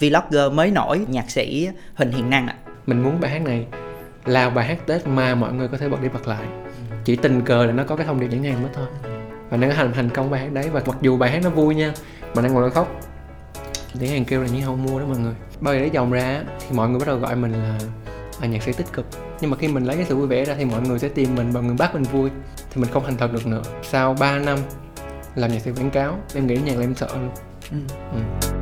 vlogger mới nổi nhạc sĩ Huỳnh Hiền Năng ạ. Mình muốn bài hát này là bài hát Tết mà mọi người có thể bật đi bật lại. Chỉ tình cờ là nó có cái thông điệp nhãn hàng mới thôi. Và nó thành thành công bài hát đấy và mặc dù bài hát nó vui nha mà đang ngồi đó khóc nhãn hàng kêu là những không mua đó mọi người. Bao giờ lấy dòng ra thì mọi người bắt đầu gọi mình là là nhạc sĩ tích cực. Nhưng mà khi mình lấy cái sự vui vẻ ra thì mọi người sẽ tìm mình và người bắt mình vui thì mình không thành thật được nữa. Sau 3 năm làm nhạc sĩ quảng cáo em nghĩ nhạc là em sợ luôn. Ừ. Ừ.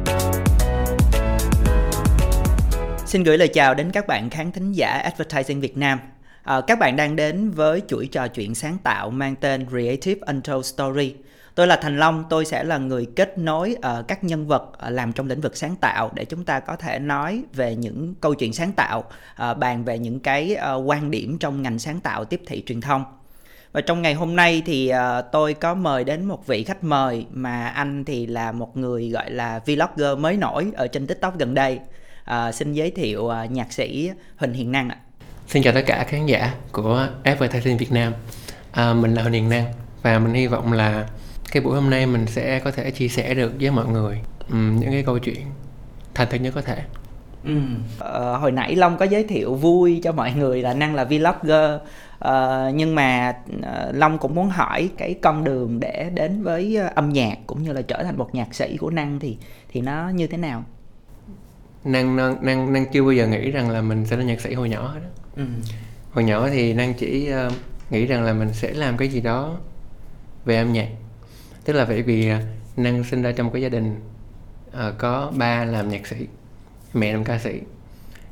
Xin gửi lời chào đến các bạn khán thính giả Advertising Việt Nam. À, các bạn đang đến với chuỗi trò chuyện sáng tạo mang tên Creative Untold Story. Tôi là Thành Long, tôi sẽ là người kết nối uh, các nhân vật uh, làm trong lĩnh vực sáng tạo để chúng ta có thể nói về những câu chuyện sáng tạo, uh, bàn về những cái uh, quan điểm trong ngành sáng tạo tiếp thị truyền thông. Và trong ngày hôm nay thì uh, tôi có mời đến một vị khách mời mà anh thì là một người gọi là vlogger mới nổi ở trên TikTok gần đây. Uh, xin giới thiệu uh, nhạc sĩ Huỳnh Hiền Năng ạ. Xin chào tất cả khán giả của Advertising Việt Nam. À, mình là Huỳnh Hiền Năng và mình hy vọng là cái buổi hôm nay mình sẽ có thể chia sẻ được với mọi người um, những cái câu chuyện thành thực nhất có thể Ừ. Ờ, hồi nãy Long có giới thiệu vui cho mọi người là Năng là vlogger ờ, nhưng mà Long cũng muốn hỏi cái con đường để đến với âm nhạc cũng như là trở thành một nhạc sĩ của Năng thì thì nó như thế nào? Năng Năng Năng, Năng chưa bao giờ nghĩ rằng là mình sẽ là nhạc sĩ hồi nhỏ hết đó. Ừ. Hồi nhỏ thì Năng chỉ uh, nghĩ rằng là mình sẽ làm cái gì đó về âm nhạc tức là bởi vì à, năng sinh ra trong một cái gia đình uh, có ba làm nhạc sĩ mẹ làm ca sĩ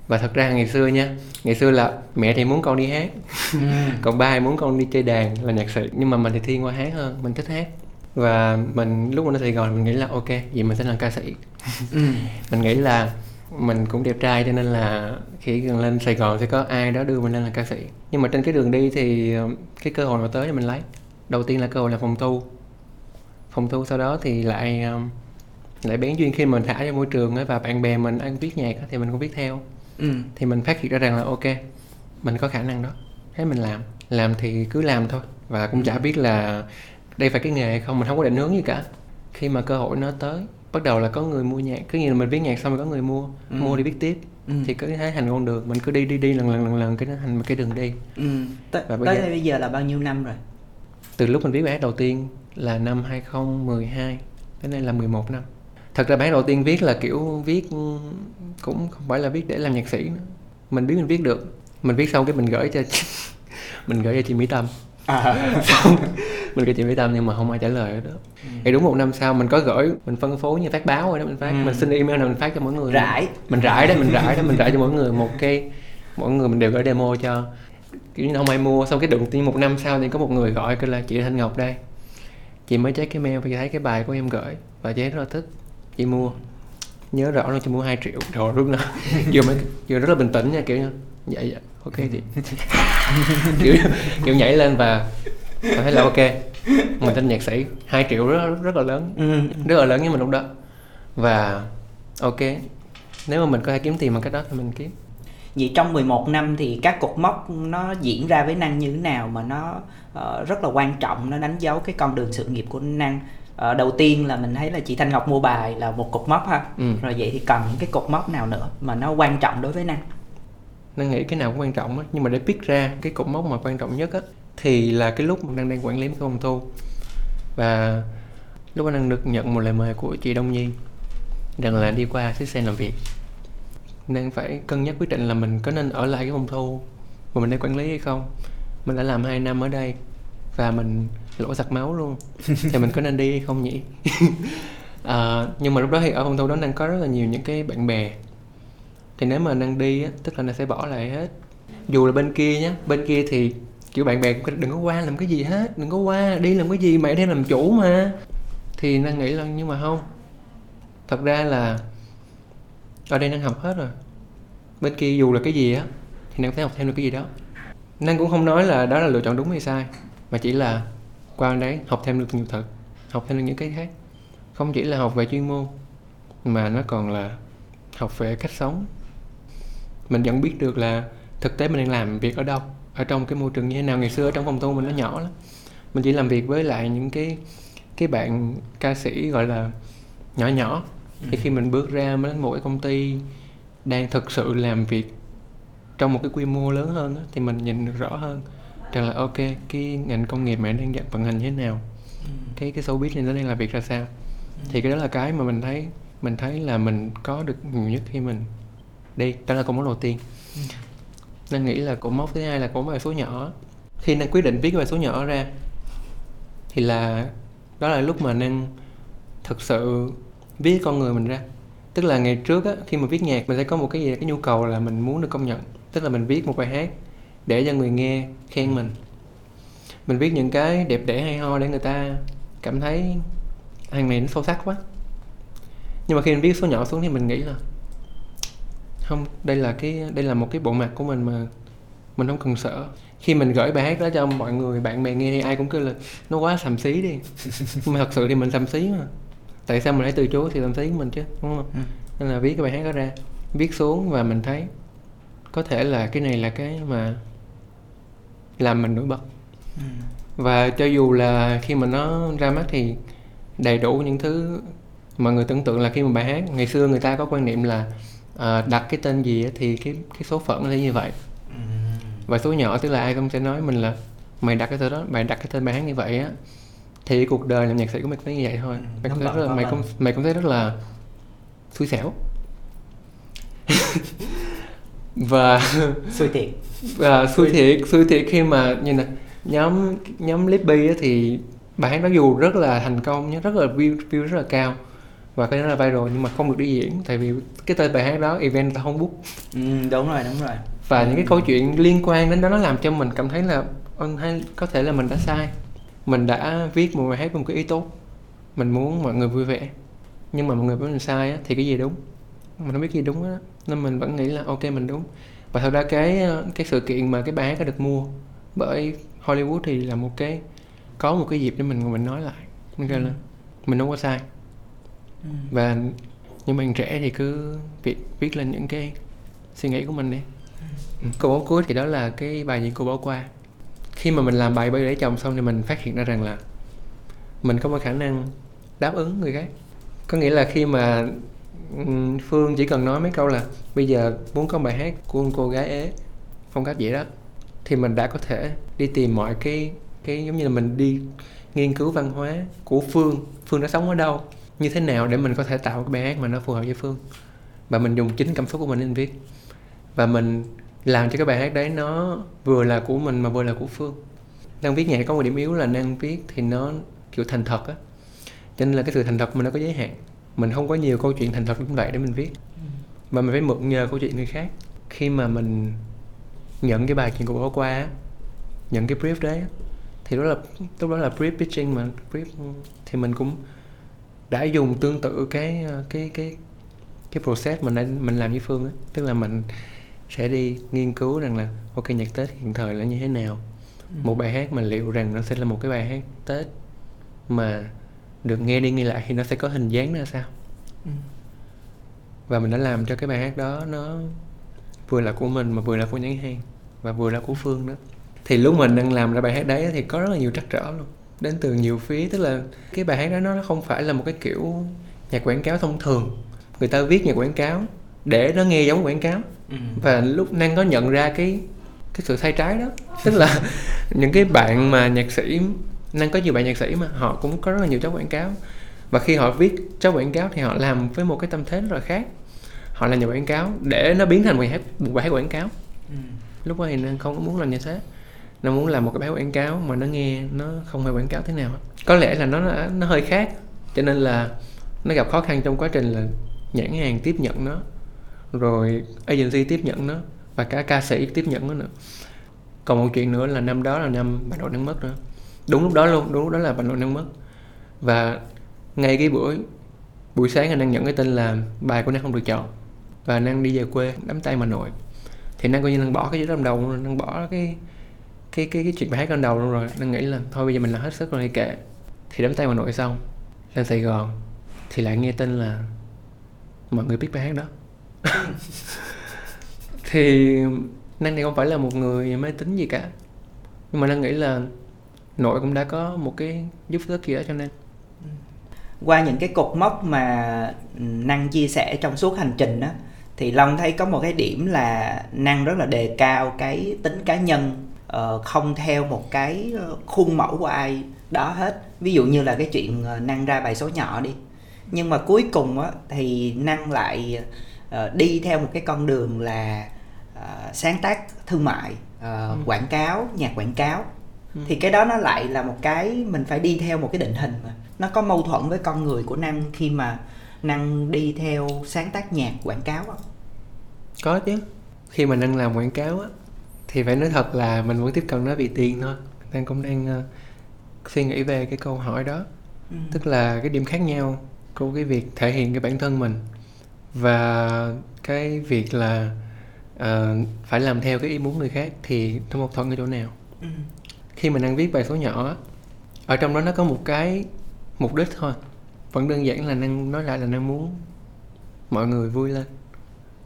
và thật ra ngày xưa nha ngày xưa là mẹ thì muốn con đi hát ừ. còn ba thì muốn con đi chơi đàn là nhạc sĩ nhưng mà mình thì thiên qua hát hơn mình thích hát và mình lúc mà nó Sài Gòn mình nghĩ là ok vậy mình sẽ làm ca sĩ ừ. mình nghĩ là mình cũng đẹp trai cho nên là khi gần lên Sài Gòn sẽ có ai đó đưa mình lên làm ca sĩ. Nhưng mà trên cái đường đi thì ờ, cái cơ hội nào tới thì mình lấy. Đầu tiên là cơ hội là phòng thu. Phòng thu sau đó thì lại um, lại bén duyên khi mình thả ra môi trường ấy và bạn bè mình ăn viết nhạc thì mình cũng viết theo. Ừ. thì mình phát hiện ra rằng là ok mình có khả năng đó. Thế mình làm. Làm thì cứ làm thôi. Và cũng chả biết là đây phải cái nghề hay không mình không có định hướng gì cả. Khi mà cơ hội nó tới bắt đầu là có người mua nhạc cứ như là mình viết nhạc xong rồi có người mua ừ. mua đi viết tiếp ừ. thì cứ thấy thành con đường mình cứ đi đi đi lần lần lần lần cái nó thành một cái đường đi ừ. T- và bây tới giờ, bây giờ là bao nhiêu năm rồi từ lúc mình viết bài đầu tiên là năm 2012 cái này là 11 năm thật ra bản đầu tiên viết là kiểu viết cũng không phải là viết để làm nhạc sĩ nữa mình biết mình viết được mình viết xong cái mình gửi cho mình gửi cho chị Mỹ Tâm à. xong mình gửi chị Mỹ Tâm nhưng mà không ai trả lời đó ừ. thì đúng một năm sau mình có gửi mình phân phối như phát báo rồi đó mình phát. Ừ. mình xin email nào mình phát cho mỗi người. Rải. Mình rải đó mình rải đó mình rải cho mỗi người một cái mỗi người mình đều gửi demo cho. Kiểu như không ai mua xong cái đụng tiên một năm sau thì có một người gọi kêu là chị Thanh Ngọc đây. Chị mới check cái mail và chị thấy cái bài của em gửi và chị rất là thích. Chị mua. Nhớ rõ là chị mua 2 triệu. Rồi lúc nào vừa mới vừa rất là bình tĩnh nha kiểu như dạ dạ ok chị. Kiểu kiểu nhảy lên và thấy là ok. Mình tên nhạc sĩ 2 triệu rất rất là lớn. Ừ. rất là lớn với mình lúc đó. Và ok. Nếu mà mình có thể kiếm tiền bằng cách đó thì mình kiếm. Vậy trong 11 năm thì các cột mốc nó diễn ra với năng như thế nào mà nó uh, rất là quan trọng nó đánh dấu cái con đường sự nghiệp của năng? Uh, đầu tiên là mình thấy là chị Thanh Ngọc mua bài là một cột mốc ha. Ừ. rồi vậy thì còn những cái cột mốc nào nữa mà nó quan trọng đối với năng? Năng nghĩ cái nào cũng quan trọng á. Nhưng mà để biết ra cái cột mốc mà quan trọng nhất á thì là cái lúc mà năng đang quản lý cái phòng thu. Và lúc mà năng được nhận một lời mời của chị Đông Nhi rằng là đi qua xích sen làm việc đang phải cân nhắc quyết định là mình có nên ở lại cái phòng thu và mình đang quản lý hay không. Mình đã làm 2 năm ở đây và mình lỗ sặc máu luôn. Thì mình có nên đi hay không nhỉ? À, nhưng mà lúc đó thì ở phòng thu đó đang có rất là nhiều những cái bạn bè. Thì nếu mà đang đi á tức là nó sẽ bỏ lại hết. Dù là bên kia nhé bên kia thì kiểu bạn bè cũng đừng có qua làm cái gì hết, đừng có qua, đi làm cái gì mày đang làm chủ mà. Thì Năng nghĩ là nhưng mà không. Thật ra là ở đây Năng học hết rồi. Bên kia dù là cái gì á, thì Năng phải học thêm được cái gì đó. Năng cũng không nói là đó là lựa chọn đúng hay sai, mà chỉ là qua đấy học thêm được nhiều thật học thêm được những cái khác. Không chỉ là học về chuyên môn, mà nó còn là học về cách sống. Mình vẫn biết được là thực tế mình đang làm việc ở đâu ở trong cái môi trường như thế nào ngày xưa ở trong phòng thu mình nó nhỏ lắm mình chỉ làm việc với lại những cái cái bạn ca sĩ gọi là nhỏ nhỏ ừ. thì khi mình bước ra đến một cái công ty đang thực sự làm việc trong một cái quy mô lớn hơn thì mình nhìn được rõ hơn rằng là, ok, cái ngành công nghiệp mà đang vận hành như thế nào ừ. cái cái showbiz này nó đang làm việc ra sao ừ. thì cái đó là cái mà mình thấy mình thấy là mình có được nhiều nhất khi mình đi đó là công bố đầu tiên ừ nên nghĩ là cột mốc thứ hai là cột mốc số nhỏ. Khi nên quyết định viết bài số nhỏ ra, thì là, đó là lúc mà nên thực sự viết con người mình ra. Tức là ngày trước á, khi mà viết nhạc, mình sẽ có một cái gì cái nhu cầu là mình muốn được công nhận. Tức là mình viết một bài hát để cho người nghe khen mình. Mình viết những cái đẹp đẽ hay ho để người ta cảm thấy hàng này nó sâu sắc quá. Nhưng mà khi mình viết số nhỏ xuống thì mình nghĩ là không đây là cái đây là một cái bộ mặt của mình mà mình không cần sợ. Khi mình gửi bài hát đó cho mọi người bạn bè nghe thì ai cũng kêu là nó quá sầm xí đi. Mà thật sự thì mình sầm xí mà. Tại sao mình lại từ chối thì sầm xí của mình chứ đúng không? Ừ. nên là viết cái bài hát đó ra viết xuống và mình thấy có thể là cái này là cái mà làm mình nổi bật. Ừ. và cho dù là khi mà nó ra mắt thì đầy đủ những thứ mọi người tưởng tượng là khi mà bài hát ngày xưa người ta có quan niệm là uh, đặt cái tên gì thì cái cái số phận nó sẽ như vậy. Và số nhỏ tức là ai cũng sẽ nói mình là mày đặt cái tên đó mày đặt cái tên bài hát như vậy á thì cuộc đời làm nhạc sĩ của mày cũng phải như vậy thôi. Ừ, mày cũng thấy rất là, mày cũng mày cũng thấy rất là xui xẻo. Và xui thiệt. Và xui thiệt xui thiệt khi mà như là nhóm nhóm Lippy thì bài hát đó dù rất là thành công nhé rất là view view rất là cao và cái đó là viral nhưng mà không được đi diễn tại vì cái tên bài hát đó event ta không book. Ừ, đúng rồi đúng rồi. Và ừ. những cái câu chuyện liên quan đến đó nó làm cho mình cảm thấy là hay có thể là mình đã sai. Mình đã viết một bài hát với một cái ý tốt. Mình muốn mọi người vui vẻ. Nhưng mà mọi người bảo mình sai á, thì cái gì đúng? Mình không biết gì đúng á nên mình vẫn nghĩ là ok mình đúng. Và thật ra cái cái sự kiện mà cái bài hát đã được mua bởi Hollywood thì là một cái có một cái dịp để mình mình nói lại. Mình kêu là mình không có sai ừ. và nhưng mà trẻ thì cứ viết viết lên những cái suy nghĩ của mình đi. Ừ. câu báo cuối thì đó là cái bài những cô bỏ qua. Khi mà mình làm bài bay để chồng xong thì mình phát hiện ra rằng là mình có một khả năng đáp ứng người khác. Có nghĩa là khi mà phương chỉ cần nói mấy câu là bây giờ muốn có bài hát của cô gái ế phong cách vậy đó thì mình đã có thể đi tìm mọi cái cái giống như là mình đi nghiên cứu văn hóa của phương. Phương đã sống ở đâu như thế nào để mình có thể tạo cái bài hát mà nó phù hợp với phương? Và mình dùng chính cảm xúc của mình để mình viết. Và mình làm cho cái bài hát đấy nó vừa là của mình mà vừa là của phương. Đang viết nhạc có một điểm yếu là đang viết thì nó kiểu thành thật á. Cho nên là cái sự thành thật mình nó có giới hạn. Mình không có nhiều câu chuyện thành thật như vậy để mình viết. Mà mình phải mượn nhờ câu chuyện người khác. Khi mà mình nhận cái bài chuyện của bỏ qua nhận cái brief đấy thì đó là, lúc đó là brief pitching mà, brief, thì mình cũng đã dùng tương tự cái cái cái cái process mình đang mình làm với phương ấy tức là mình sẽ đi nghiên cứu rằng là ok nhạc tết hiện thời là như thế nào. Ừ. một bài hát mà liệu rằng nó sẽ là một cái bài hát tết mà được nghe đi nghe lại thì nó sẽ có hình dáng ra sao? Ừ. và mình đã làm cho cái bài hát đó nó vừa là của mình mà vừa là của nhãn hàng và vừa là của phương nữa. Thì lúc mình đang làm ra bài hát đấy thì có rất là nhiều trắc trở luôn đến từ nhiều phía tức là cái bài hát đó nó không phải là một cái kiểu nhạc quảng cáo thông thường. Người ta viết nhạc quảng cáo để nó nghe giống quảng cáo. Ừ. và lúc năng có nhận ra cái cái sự sai trái đó tức là những cái bạn mà nhạc sĩ năng có nhiều bạn nhạc sĩ mà họ cũng có rất là nhiều cháu quảng cáo. Và khi họ viết cháu quảng cáo thì họ làm với một cái tâm thế rất là khác. Họ làm nhà quảng cáo để nó biến thành một bài hát một bài hát quảng cáo. Ừ. lúc đó thì năng không muốn làm như thế nó muốn làm một cái báo quảng cáo mà nó nghe nó không hề quảng cáo thế nào có lẽ là nó nó hơi khác, cho nên là nó gặp khó khăn trong quá trình là nhãn hàng tiếp nhận nó, rồi agency tiếp nhận nó và cả ca sĩ tiếp nhận nó nữa. Còn một chuyện nữa là năm đó là năm bà nội đang mất nữa. Đúng lúc đó luôn, đúng lúc đó là bà nội đang mất. Và ngay cái buổi buổi sáng anh đang nhận cái tin là bài của năng không được chọn và năng đi về quê đắm tay bà nội. Thì năng coi như năng bỏ cái dưới trong đầu năng bỏ cái cái cái cái chuyện bài hát ban đầu luôn rồi. Năng nghĩ là thôi, bây giờ mình làm hết sức rồi, kệ. Thì đám tay bà nội xong, lên sài gòn, thì lại nghe tin là mọi người biết bài hát đó. Thì năng thì không phải là một người mê tín gì cả. Nhưng mà năng nghĩ là nội cũng đã có một cái giúp sức gì đó cho nên qua những cái cột mốc mà năng chia sẻ trong suốt hành trình đó thì long thấy có một cái điểm là năng rất là đề cao cái tính cá nhân uh, không theo một cái khuôn mẫu của ai đó hết. Ví dụ như là cái chuyện uh, năng ra bài số nhỏ đi. Nhưng mà cuối cùng á thì năng lại uh, đi theo một cái con đường là uh, sáng tác thương mại uh, ừ. quảng cáo nhạc quảng cáo. Ừ. thì cái đó nó lại là một cái mình phải đi theo một cái định hình mà. Nó có mâu thuẫn với con người của năng khi mà năng đi theo sáng tác nhạc quảng cáo không có chứ. Khi mà năng làm quảng cáo á thì phải nói thật là mình vẫn tiếp cận nó vì tiền thôi. Đang cũng đang uh, suy nghĩ về cái câu hỏi đó. Ừ. tức là cái điểm khác nhau của cái việc thể hiện cái bản thân mình và cái việc là uh, phải làm theo cái ý muốn người khác thì nó mâu thuẫn ở chỗ nào. Ừ. khi mình đang viết bài số nhỏ ở trong đó nó có một cái mục đích thôi. Vẫn đơn giản là năng nói lại là năng muốn mọi người vui lên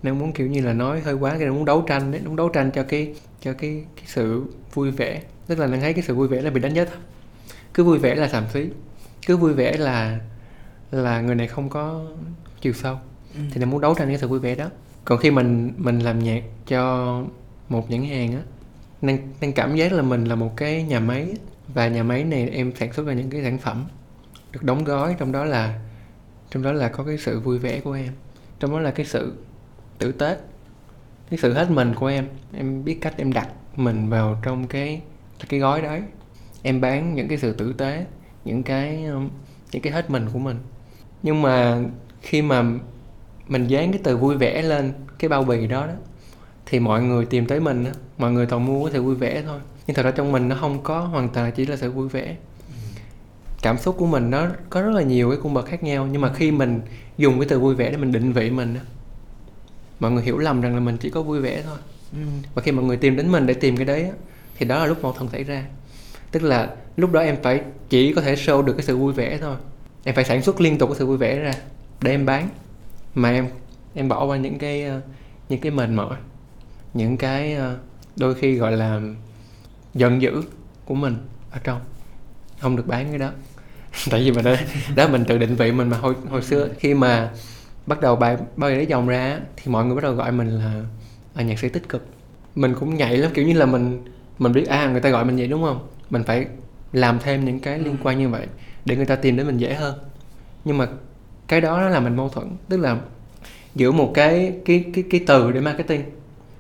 năng muốn kiểu như là nói hơi quá cái muốn đấu tranh đấy muốn đấu tranh cho cái cho cái cái sự vui vẻ. Tức là năng thấy cái sự vui vẻ là bị đánh giá thấp cứ vui vẻ là xàm xí. Cứ vui vẻ là là người này không có chiều sâu. Ừ. thì năng muốn đấu tranh cái sự vui vẻ đó. Còn khi mình mình làm nhạc cho một nhãn hàng á năng năng cảm giác là mình là một cái nhà máy và nhà máy này em sản xuất ra những cái sản phẩm được đóng gói trong đó là trong đó là có cái sự vui vẻ của em. Trong đó là cái sự tử tế. Cái sự hết mình của em em biết cách em đặt mình vào trong cái cái gói đấy. Em bán những cái sự tử tế, những cái um, những cái hết mình của mình. Nhưng mà khi mà mình dán cái từ vui vẻ lên cái bao bì đó đó, thì mọi người tìm tới mình mọi người toàn mua cái sự vui vẻ thôi. Nhưng thật ra trong mình nó không có hoàn toàn chỉ là sự vui vẻ. Cảm xúc của mình nó có rất là nhiều cái cung bậc khác nhau, nhưng mà khi mình dùng cái từ vui vẻ để mình định vị mình mọi người hiểu lầm rằng là mình chỉ có vui vẻ thôi. Ừ. và khi mọi người tìm đến mình để tìm cái đấy thì đó là lúc mâu thuẫn xảy ra. Tức là lúc đó em phải chỉ có thể show được cái sự vui vẻ thôi. Em phải sản xuất liên tục cái sự vui vẻ ra để em bán. Mà em em bỏ qua những cái uh, những cái mệt mỏi những cái uh, đôi khi gọi là giận dữ của mình ở trong. Không được bán cái đó. Tại vì mà đó, đó mình tự định vị mình mà hồi hồi xưa khi mà bắt đầu bài bao lấy dòng ra thì mọi người bắt đầu gọi mình là à, nhạc sĩ tích cực. Mình cũng nhảy lắm kiểu như là mình mình biết à người ta gọi mình vậy đúng không? Mình phải làm thêm những cái liên quan như vậy để người ta tìm đến mình dễ hơn. Nhưng mà cái đó nó là mình mâu thuẫn tức là giữa một cái cái cái cái từ để marketing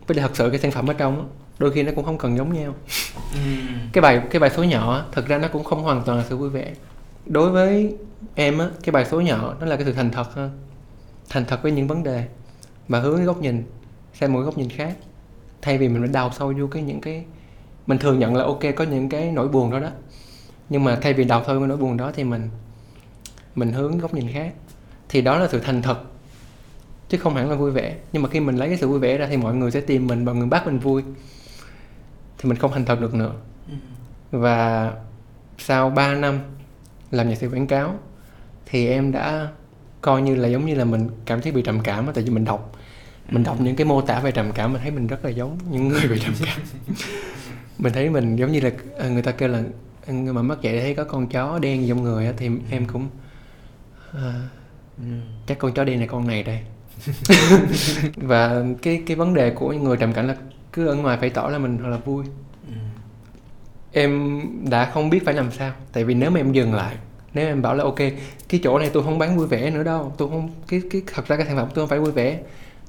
với lại thật sự cái sản phẩm ở trong đôi khi nó cũng không cần giống nhau. Ừ. cái bài cái bài số nhỏ thật ra nó cũng không hoàn toàn là sự vui vẻ. Đối với em á cái bài số nhỏ nó là cái sự thành thật hơn thành thật với những vấn đề và hướng cái góc nhìn xem một góc nhìn khác. Thay vì mình phải đào sâu vô cái những cái mình thừa nhận là ok có những cái nỗi buồn đó đó. Nhưng mà thay vì đào sâu cái nỗi buồn đó thì mình mình hướng góc nhìn khác. Thì đó là sự thành thật chứ không hẳn là vui vẻ. Nhưng mà khi mình lấy cái sự vui vẻ ra thì mọi người sẽ tìm mình và người bắt mình vui. Thì mình không thành thật được nữa. Ừ. và sau 3 năm làm nhạc sĩ quảng cáo thì em đã coi như là giống như là mình cảm thấy bị trầm cảm tại vì mình đọc mình đọc những cái mô tả về trầm cảm mình thấy mình rất là giống những người bị trầm cảm. Mình thấy mình giống như là à, người ta kêu là người mà mắc vậy thấy có con chó đen trong người thì em cũng à, chắc con chó đen này con này đây. Và cái cái vấn đề của người trầm cảm là cứ ở ngoài phải tỏ là mình thật là vui. Em đã không biết phải làm sao tại vì nếu mà em dừng lại nếu em bảo là ok cái chỗ này tôi không bán vui vẻ nữa đâu. Tôi không cái cái thật ra cái sản phẩm tôi không phải vui vẻ.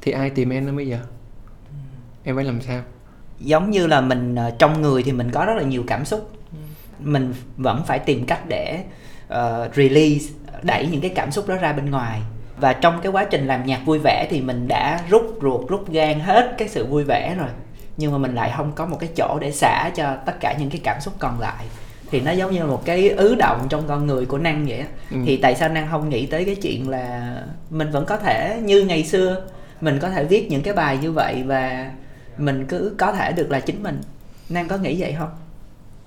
Thì ai tìm em nữa bây giờ? Em phải làm sao? Giống như là mình ờ, trong người thì mình có rất là nhiều cảm xúc. Mình vẫn phải tìm cách để uh, release đẩy những cái cảm xúc đó ra bên ngoài. Và trong cái quá trình làm nhạc vui vẻ thì mình đã rút ruột rút gan hết cái sự vui vẻ rồi. Nhưng mà mình lại không có một cái chỗ để xả cho tất cả những cái cảm xúc còn lại thì nó giống như một cái ứ động trong con người của năng vậy ừ. thì tại sao năng không nghĩ tới cái chuyện là mình vẫn có thể như ngày xưa mình có thể viết những cái bài như vậy và mình cứ có thể được là chính mình? Năng có nghĩ vậy không?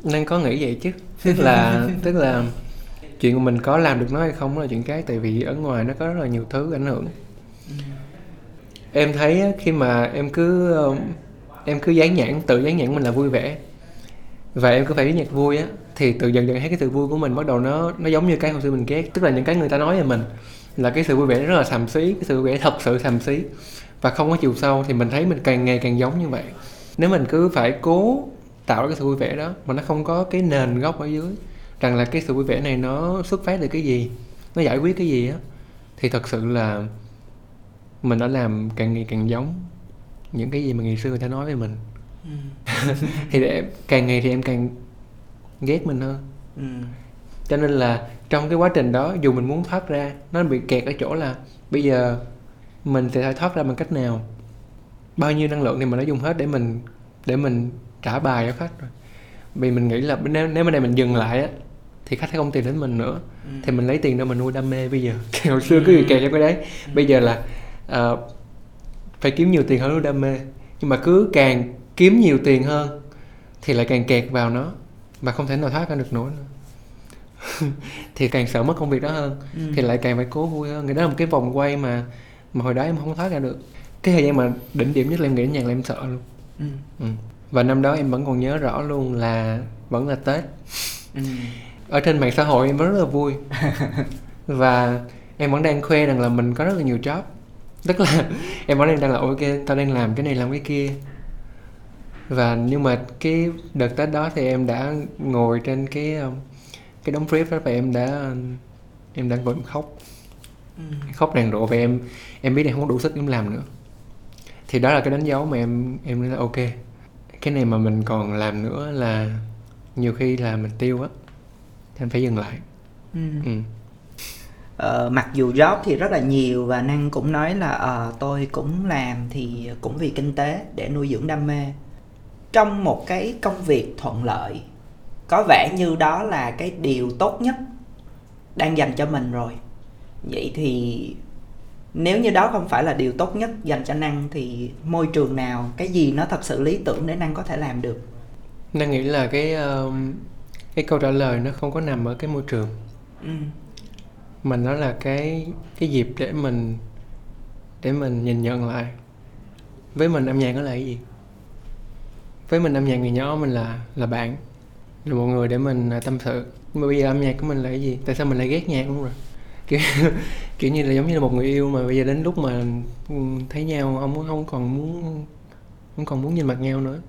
Năng có nghĩ vậy chứ. Tức là tức là chuyện của mình có làm được nó hay không là chuyện cái tại vì ở ngoài nó có rất là nhiều thứ ảnh hưởng. Ừ. em thấy khi mà em cứ em cứ dán nhãn tự dán nhãn mình là vui vẻ và em cứ phải viết nhạc vui á, thì từ dần dần thấy cái sự vui của mình bắt đầu nó nó giống như cái hồi xưa mình ghét, tức là những cái người ta nói về mình, là cái sự vui vẻ rất là xàm xí, cái sự vui vẻ thật sự xàm xí. Và không có chiều sâu thì mình thấy mình càng ngày càng giống như vậy. Nếu mình cứ phải cố tạo cái sự vui vẻ đó mà nó không có cái nền gốc ở dưới, rằng là cái sự vui vẻ này nó xuất phát từ cái gì, nó giải quyết cái gì á, thì thật sự là mình đã làm càng ngày càng giống những cái gì mà ngày xưa người ta nói về mình ừ. thì em càng ngày thì em càng ghét mình hơn ừ. cho nên là trong cái quá trình đó dù mình muốn thoát ra nó bị kẹt ở chỗ là bây giờ mình sẽ thoát ra bằng cách nào bao nhiêu năng lượng thì mình đã dùng hết để mình để mình trả bài cho khách rồi vì mình nghĩ là nếu nếu bên đây mình dừng lại á thì khách sẽ không tìm đến mình nữa ừ. thì mình lấy tiền đâu mình nuôi đam mê bây giờ hồi xưa cứ bị kẹt trong cái đấy ừ. bây giờ là uh, phải kiếm nhiều tiền hơn nuôi đam mê nhưng mà cứ càng kiếm nhiều tiền hơn thì lại càng kẹt vào nó và không thể nào thoát ra được nữa thì càng sợ mất công việc đó hơn ừ. thì lại càng phải cố vui hơn cái đó là một cái vòng quay mà mà hồi đó em không thoát ra được cái thời gian mà đỉnh điểm nhất là em nghĩ đến nhạc là em sợ luôn ừ. Ừ. và năm đó em vẫn còn nhớ rõ luôn là vẫn là tết ừ. ở trên mạng xã hội em vẫn rất là vui và em vẫn đang khoe rằng là mình có rất là nhiều job tức là em vẫn đang đang là ok tao đang làm cái này làm cái kia và nhưng mà cái đợt tết đó thì em đã ngồi trên cái um, cái đống flip đó và em đã em đã ngồi khóc ừ. khóc ràn rộ và em em biết em không đủ sức em làm nữa thì đó là cái đánh dấu mà em em nói là ok cái này mà mình còn làm nữa là nhiều khi là mình tiêu á thì anh phải dừng lại ừ. Ừ. Ờ, mặc dù job thì rất là nhiều và năng cũng nói là uh, tôi cũng làm thì cũng vì kinh tế để nuôi dưỡng đam mê trong một cái công việc thuận lợi có vẻ như đó là cái điều tốt nhất đang dành cho mình rồi. Vậy thì nếu như đó không phải là điều tốt nhất dành cho năng thì môi trường nào cái gì nó thật sự lý tưởng để năng có thể làm được? Năng nghĩ là cái uh, cái câu trả lời nó không có nằm ở cái môi trường. Ừ. mà nó là cái cái dịp để mình để mình nhìn nhận lại. Với mình âm nhạc nó là cái gì với mình âm nhạc người nhỏ mình là là bạn. Là một người để mình à, tâm sự. Nhưng mà bây giờ âm nhạc của mình là cái gì? Tại sao mình lại ghét nhạc luôn rồi? Kiểu kiểu như là giống như là một người yêu mà bây giờ đến lúc mà thấy nhau không không còn muốn không còn muốn nhìn mặt nhau nữa.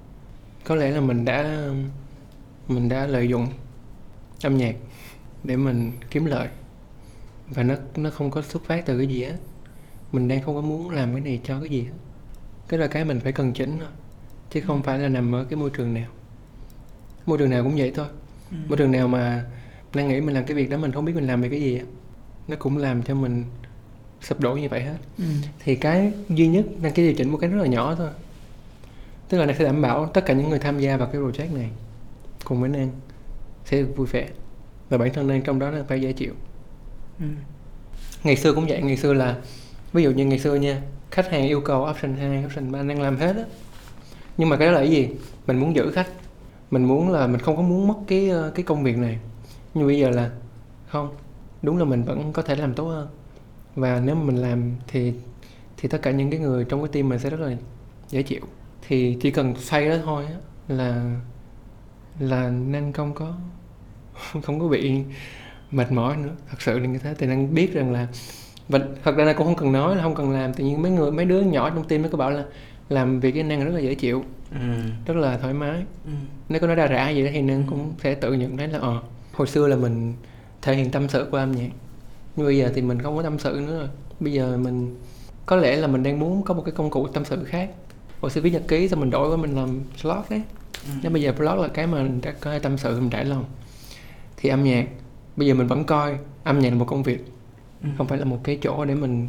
Có lẽ là mình đã mình đã lợi dụng âm nhạc để mình kiếm lợi. Và nó nó không có xuất phát từ cái gì á mình đang không có muốn làm cái này cho cái gì hết. Cái là cái mình phải cần chỉnh thôi chứ không phải là nằm ở cái môi trường nào môi trường nào cũng vậy thôi ừ. môi trường nào mà đang nghĩ mình làm cái việc đó mình không biết mình làm về cái gì nó cũng làm cho mình sụp đổ như vậy hết ừ. thì cái duy nhất đăng ký điều chỉnh một cái rất là nhỏ thôi tức là nó sẽ đảm bảo tất cả những người tham gia vào cái project này cùng với Nan sẽ vui vẻ và bản thân Nan trong đó là phải dễ chịu ừ. ngày xưa cũng vậy ngày xưa là ví dụ như ngày xưa nha khách hàng yêu cầu option 2, option 3 đang làm hết á nhưng mà cái đó là cái gì? Mình muốn giữ khách. Mình muốn là mình không có muốn mất cái ờ, cái công việc này. Nhưng bây giờ là không. Đúng là mình vẫn có thể làm tốt hơn. Và nếu mà mình làm thì thì tất cả những cái người trong cái team mình sẽ rất là dễ chịu. Thì chỉ cần xoay đó thôi á, là là nên không có không có bị mệt mỏi nữa. Thật sự là như thế. Thì năng biết rằng là, và thật ra là cũng không cần nói là không cần làm. Tự nhiên mấy người, mấy đứa nhỏ trong team nó có bảo là làm việc với năng rất là dễ chịu ừ. rất là thoải mái ừ. nếu có nói ra rã gì đó thì năng ừ. cũng sẽ tự nhận thấy là ờ hồi xưa là mình thể hiện tâm sự qua âm nhạc nhưng bây giờ thì mình không có tâm sự nữa rồi bây giờ mình có lẽ là mình đang muốn có một cái công cụ tâm sự khác hồi xưa viết nhật ký xong mình đổi qua mình làm slot đấy ừ. nên bây giờ blog là cái mà mình đã có tâm sự mình trải lòng thì âm nhạc bây giờ mình vẫn coi âm nhạc là một công việc ừ. không phải là một cái chỗ để mình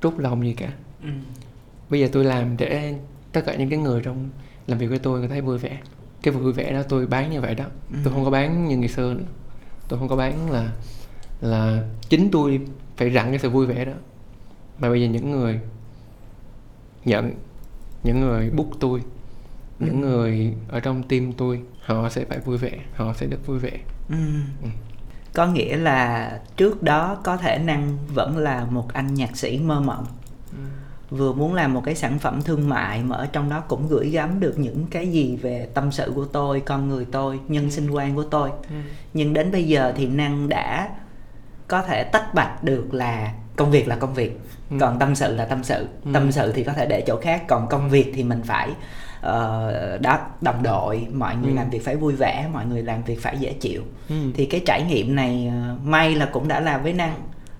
trút lòng gì cả ừ bây giờ tôi làm để tất cả những cái người trong làm việc với tôi người thấy vui vẻ cái vui vẻ đó tôi bán như vậy đó ừ. tôi không có bán như ngày xưa nữa tôi không có bán là là chính tôi phải rặn cái sự vui vẻ đó mà bây giờ những người nhận những người book tôi ừ. những người ở trong team tôi họ sẽ phải vui vẻ họ sẽ được vui vẻ ừ. Ừ. có nghĩa là trước đó có thể năng vẫn là một anh nhạc sĩ mơ mộng ừ vừa muốn làm một cái sản phẩm thương mại mà ở trong đó cũng gửi gắm được những cái gì về tâm sự của tôi con người tôi nhân ừ. sinh quan của tôi ừ. nhưng đến bây giờ thì năng đã có thể tách bạch được là công việc là công việc ừ. còn tâm sự là tâm sự ừ. tâm sự thì có thể để chỗ khác còn công việc thì mình phải uh, đó đồng đội mọi người ừ. làm việc phải vui vẻ mọi người làm việc phải dễ chịu ừ. thì cái trải nghiệm này uh, may là cũng đã làm với năng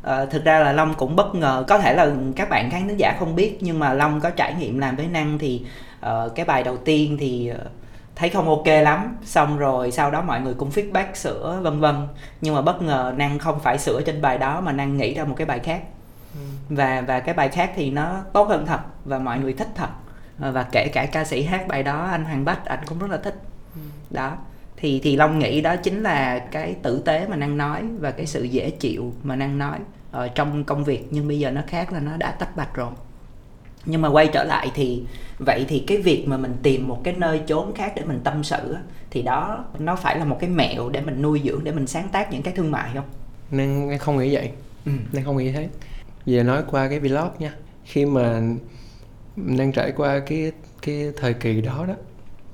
uh, thực ra là long cũng bất ngờ. Có thể là các bạn khán giả không biết nhưng mà long có trải nghiệm làm với năng thì uh, cái bài đầu tiên thì uh, thấy không ok lắm. Xong rồi sau đó mọi người cũng feedback sửa vân vân. Nhưng mà bất ngờ năng không phải sửa trên bài đó mà năng nghĩ ra một cái bài khác. Ừ. và và cái bài khác thì nó tốt hơn thật và mọi người thích thật. Ờ, và kể cả ca sĩ hát bài đó anh Hoàng Bách anh cũng rất là thích. Ừ. đó. Thì thì Long nghĩ đó chính là cái tử tế mà năng nói và cái sự dễ chịu mà năng nói ở trong công việc nhưng bây giờ nó khác là nó đã tách bạch rồi. Nhưng mà quay trở lại thì vậy thì cái việc mà mình tìm một cái nơi chốn khác để mình tâm sự thì đó nó phải là một cái mẹo để mình nuôi dưỡng để mình sáng tác những cái thương mại không? Nên không nghĩ vậy. Ừ. nên không nghĩ thế. Giờ nói qua cái vlog nha. Khi mà đang trải qua cái cái thời kỳ đó đó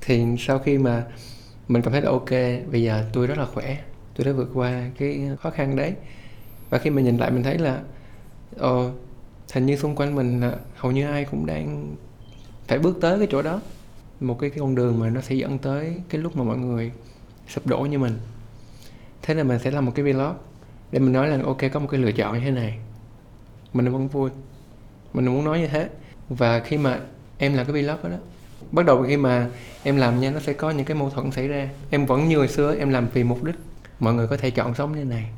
thì sau khi mà mình cảm thấy là ok bây giờ tôi rất là khỏe tôi đã vượt qua cái khó khăn đấy và khi mình nhìn lại mình thấy là ờ, hình như xung quanh mình là hầu như ai cũng đang phải bước tới cái chỗ đó. Một cái, cái con đường mà nó sẽ dẫn tới cái lúc mà mọi người sụp đổ như mình. Thế là mình sẽ làm một cái vlog để mình nói là ok có một cái lựa chọn như thế này. Mình vẫn vui. Mình muốn nói như thế. Và khi mà em làm cái vlog đó, đó bắt đầu khi mà em làm nha nó sẽ có những cái mâu thuẫn xảy ra. Em vẫn như hồi xưa em làm vì mục đích mọi người có thể chọn sống như này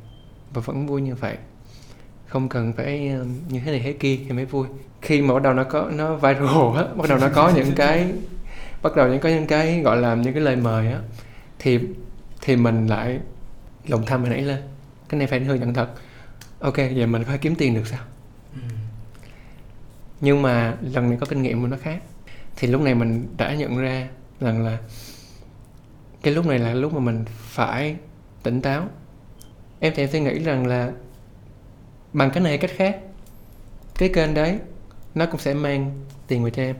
và vẫn vui như vậy. Không cần phải um, như thế này thế kia thì mới vui. Khi mà bắt đầu nó có nó viral á bắt đầu nó có những cái bắt đầu những có những cái gọi là những cái lời mời á thì thì mình lại lòng tham mình nảy lên. Cái này phải hơi nhận thật ok giờ mình phải kiếm tiền được sao? Nhưng mà lần này có kinh nghiệm nó khác. Thì lúc này mình đã nhận ra rằng là cái lúc này là lúc mà mình phải tỉnh táo em thì em suy nghĩ rằng là bằng cái này hay cách khác cái kênh đấy nó cũng sẽ mang tiền về cho em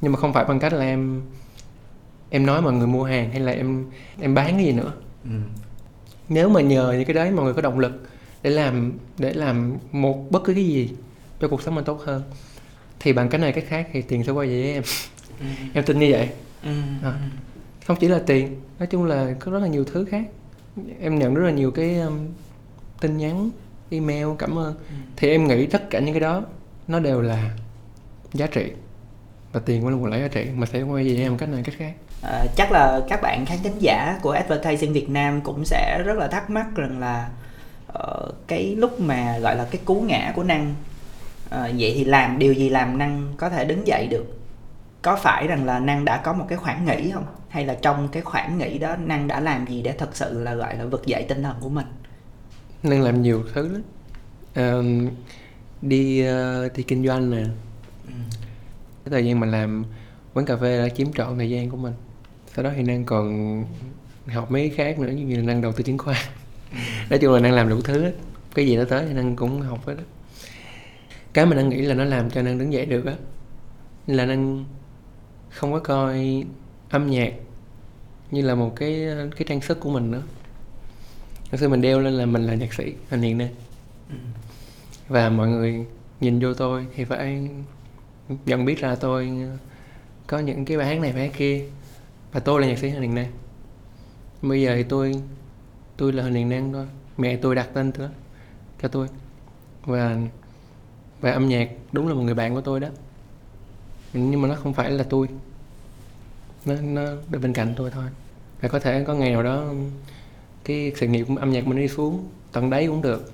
nhưng mà không phải bằng cách là em em nói mọi người mua hàng hay là em em bán cái gì nữa ừ. nếu mà nhờ những cái đấy mọi người có động lực để làm để làm một bất cứ cái gì cho cuộc sống mình tốt hơn thì bằng cái này cách khác thì tiền sẽ quay về với em ừ. em tin như vậy ừ. à. không chỉ là tiền nói chung là có rất là nhiều thứ khác em nhận rất là nhiều cái um, tin nhắn email cảm ơn. Ừ. thì em nghĩ tất cả những cái đó nó đều là giá trị. Và tiền cũng là một loại giá trị mà sẽ quay về em cách này cách khác. À, chắc là các bạn khán thính giả của advertising Việt Nam cũng sẽ rất là thắc mắc rằng là uh, cái lúc mà gọi là cái cú ngã của năng à, vậy thì làm điều gì làm năng có thể đứng dậy được? Có phải rằng là năng đã có một cái khoảng nghỉ không hay là trong cái khoảng nghỉ đó năng đã làm gì để thật sự là gọi là vực dậy tinh thần của mình? Năng làm nhiều thứ lắm. Um, đi uh, đi kinh doanh nè. Ừ. cái thời gian mà làm quán cà phê đã chiếm trọn thời gian của mình. Sau đó thì năng còn học mấy khác nữa như là năng đầu tư chứng khoán. Ừ. nói chung là năng làm đủ thứ cái gì nó tới thì năng cũng học hết đó cái mà đang nghĩ là nó làm cho năng đứng dậy được á là năng không có coi âm nhạc như là một cái cái trang sức của mình nữa. Hồi xưa mình đeo lên là mình là nhạc sĩ hiền nên ừ. và mọi người nhìn vô tôi thì phải nhận biết là tôi có những cái bài hát này bài hát kia. Và tôi là nhạc sĩ Hình Năng bây giờ thì tôi tôi là Hình Năng thôi. Mẹ tôi đặt tên nữa cho tôi. Và về âm nhạc đúng là một người bạn của tôi đó. Nhưng mà nó không phải là tôi nó nó bên cạnh tôi thôi. Và có thể có ngày nào đó cái sự nghiệp âm nhạc mình đi xuống tận đấy cũng được.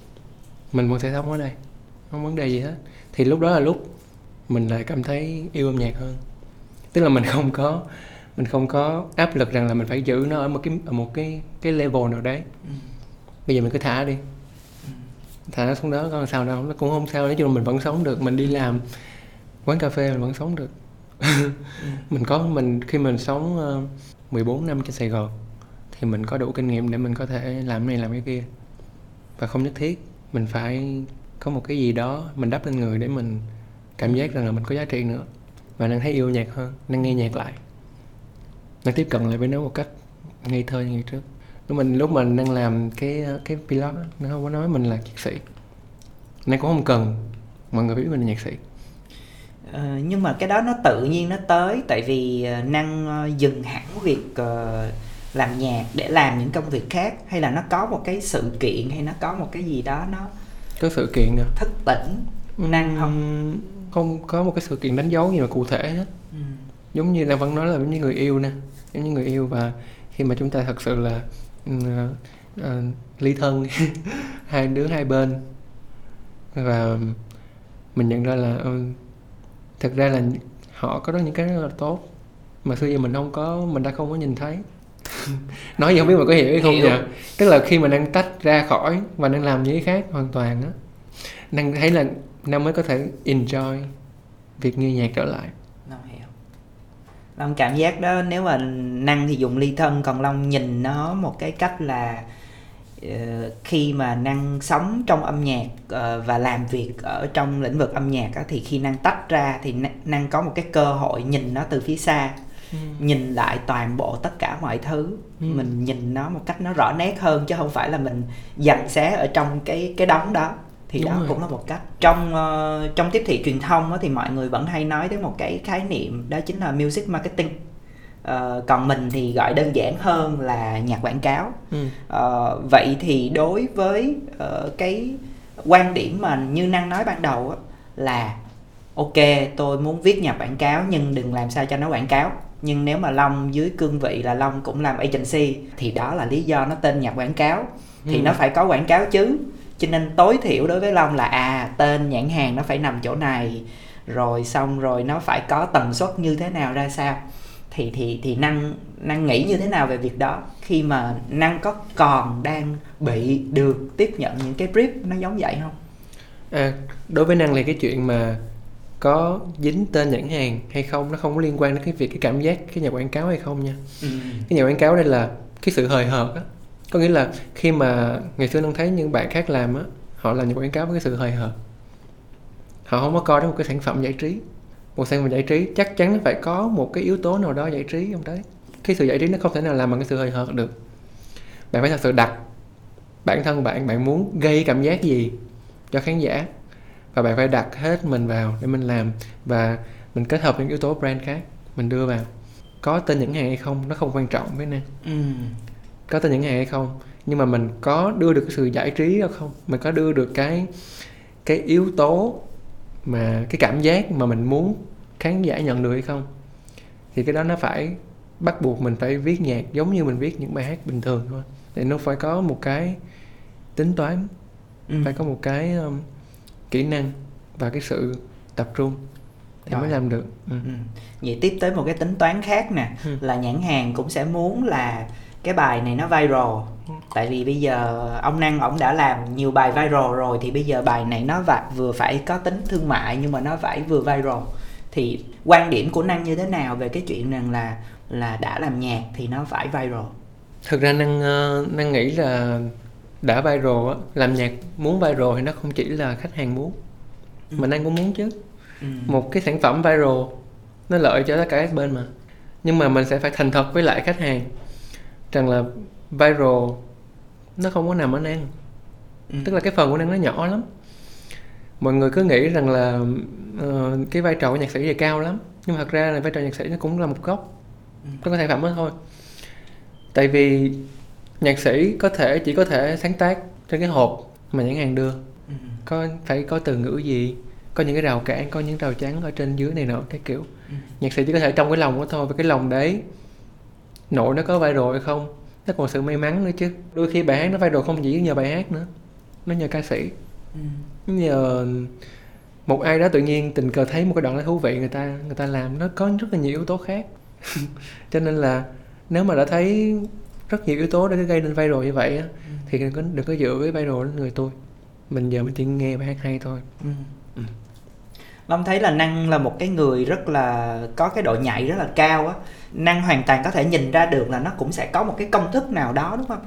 Mình vẫn sẽ sống ở đây không vấn đề gì hết. Thì lúc đó là lúc mình lại cảm thấy yêu âm nhạc hơn. Tức là mình không có mình không có áp lực rằng là mình phải giữ nó ở một cái ở một cái cái level nào đấy. Ừ. bây giờ mình cứ thả đi. Thả nó xuống đó có sao đâu nó cũng không sao. Nói chung là mình vẫn sống được. Mình đi làm quán cà phê mình vẫn sống được mình có mình khi mình sống ờ, uh, 14 năm trên Sài Gòn thì mình có đủ kinh nghiệm để mình có thể làm này làm cái kia. Và không nhất thiết mình phải có một cái gì đó mình đắp lên người để mình cảm giác rằng là mình có giá trị nữa. Và đang thấy yêu nhạc hơn đang nghe nhạc lại. Đang tiếp cận lại với nó một cách ngây thơ như ngày trước. Lúc mình lúc mình đang làm cái ờ, cái vlog nó không có nói mình là nhạc sĩ. Nay cũng không cần mọi người biết mình là nhạc sĩ. Ờ, nhưng mà cái đó nó tự nhiên nó tới tại vì ờ, năng ờ, dừng hẳn việc làm nhạc để làm những công việc khác hay là nó có một cái sự kiện hay nó có một cái gì đó nó có sự kiện nè thức tỉnh? Năng không? không có một cái sự kiện đánh dấu gì mà cụ thể hết. Ừ. giống như là vẫn nói là giống như người yêu nè giống như người yêu và khi mà chúng ta thật sự là ừ, ờ, ly thân hai đứa hai bên và mình nhận ra là ừ, thật ra là họ có đó những cái rất là tốt. Mà xưa giờ mình không có mình đã không có nhìn thấy. Nói gì không biết mà có hiểu hay không Hiểu. nhỉ? Tức là khi mà đang tách ra khỏi và đang làm những cái khác hoàn toàn á đang thấy là Nam mới có thể enjoy việc nghe nhạc trở lại. Long hiểu. Long cảm giác đó nếu mà năng thì dùng ly thân còn Long nhìn nó một cái cách là khi mà năng sống trong âm nhạc ờ, và làm việc ở trong lĩnh vực âm nhạc thì khi năng tách ra thì năng- có một cái cơ hội nhìn nó từ phía xa nhìn lại toàn bộ tất cả mọi thứ. Ừ. mình nhìn nó một cách nó rõ nét hơn chứ không phải là mình dành xé ở trong cái cái đống đó. Thì Đúng đó rồi. cũng là một cách. Trong ờ, trong tiếp thị truyền thông thì mọi người vẫn hay nói tới một cái khái niệm đó chính là music marketing Ờ, còn mình thì gọi đơn giản hơn là nhạc quảng cáo. Ừ. Ờ, vậy thì đối với ờ, cái quan điểm mà như năng nói ban đầu á, là ok tôi muốn viết nhạc quảng cáo nhưng đừng làm sao cho nó quảng cáo. Nhưng nếu mà long dưới cương vị là long cũng làm agency thì đó là lý do nó tên nhạc quảng cáo. Thì Ừ. nó phải có quảng cáo chứ. Cho nên tối thiểu đối với long là à tên nhãn hàng nó phải nằm chỗ này rồi xong rồi nó phải có tần suất như thế nào ra sao thì thì thì năng năng nghĩ như thế nào về việc đó? Khi mà năng có còn đang bị được tiếp nhận những cái brief nó giống vậy không? À, đối với năng thì cái chuyện mà có dính tên nhãn hàng hay không nó không có liên quan đến cái việc cái cảm giác cái nhà quảng cáo hay không nha. Cái nhà quảng cáo đây là cái sự hời hợt á. Có nghĩa là khi mà ngày xưa năng thấy những bạn khác làm á họ làm nhà quảng cáo với cái sự hời hợt. Họ không có coi đến một cái sản phẩm giải trí một sản phẩm giải trí chắc chắn nó phải có một cái yếu tố nào đó giải trí trong đấy. Cái sự giải trí nó không thể nào làm bằng cái sự hời hợt được. Bạn phải thật sự đặt bản thân bạn bạn muốn gây cảm giác gì cho khán giả? Và bạn phải đặt hết mình vào để mình làm và mình kết hợp những yếu tố brand khác mình đưa vào. Có tên nhãn hàng hay không nó không quan trọng với năng ừ. có tên nhãn hàng hay không nhưng mà mình có đưa được cái sự giải trí hay không? Mình có đưa được cái cái yếu tố mà cái cảm giác mà mình muốn khán giả nhận được hay không thì cái đó nó phải bắt buộc mình phải viết nhạc giống như mình viết những bài hát bình thường thôi thì nó phải có một cái tính toán Ừ. phải có một cái um, kỹ năng và cái sự tập trung thì Rồi. mới làm được ừ. Ừ. Vậy tiếp tới một cái tính toán khác nè Ừ. là nhãn hàng cũng sẽ muốn là cái bài này nó viral. Tại vì bây giờ ông năng ổng đã làm nhiều bài viral rồi thì bây giờ bài này nó và vừa phải có tính thương mại nhưng mà nó phải vừa viral thì quan điểm của năng như thế nào về cái chuyện rằng là là đã làm nhạc thì nó phải viral thực ra năng ờ, năng nghĩ là đã viral á làm nhạc muốn viral thì nó không chỉ là khách hàng muốn Ừ. mà năng cũng muốn chứ ừ. một cái sản phẩm viral nó lợi cho tất cả các bên mà nhưng mà mình sẽ phải thành thật với lại khách hàng rằng là viral nó không có nằm ở năng Ừ. tức là cái phần của năng nó nhỏ lắm mọi người cứ nghĩ rằng là ờ, cái vai trò của nhạc sĩ thì cao lắm nhưng mà thật ra là vai trò nhạc sĩ nó cũng là một góc Ừ. nó có sản phẩm đó thôi tại vì nhạc sĩ có thể chỉ có thể sáng tác trên cái hộp mà nhãn hàng đưa Ừ. có phải có từ ngữ gì có những cái rào cản có những rào chắn ở trên dưới này nọ cái kiểu Ừ. nhạc sĩ chỉ có thể trong cái lòng của thôi và cái lòng đấy nội nó có viral hay không nó còn sự may mắn nữa chứ. Đôi khi bài hát nó viral không chỉ nhờ bài hát nữa nó nhờ ca sĩ. Ừ. nhờ một ai đó tự nhiên tình cờ thấy một cái đoạn nó thú vị người ta người ta làm. Nó có rất là nhiều yếu tố khác. Cho nên là nếu mà đã thấy rất nhiều yếu tố để gây nên viral như vậy á, thì đừng có đừng có dựa với viral đến người tôi. Mình giờ mình chỉ nghe bài hát hay thôi. Ừ. Ừ. Long thấy là Năng là một cái người rất là có cái độ nhạy rất là cao á Năng hoàn toàn có thể nhìn ra được là nó cũng sẽ có một cái công thức nào đó đúng không?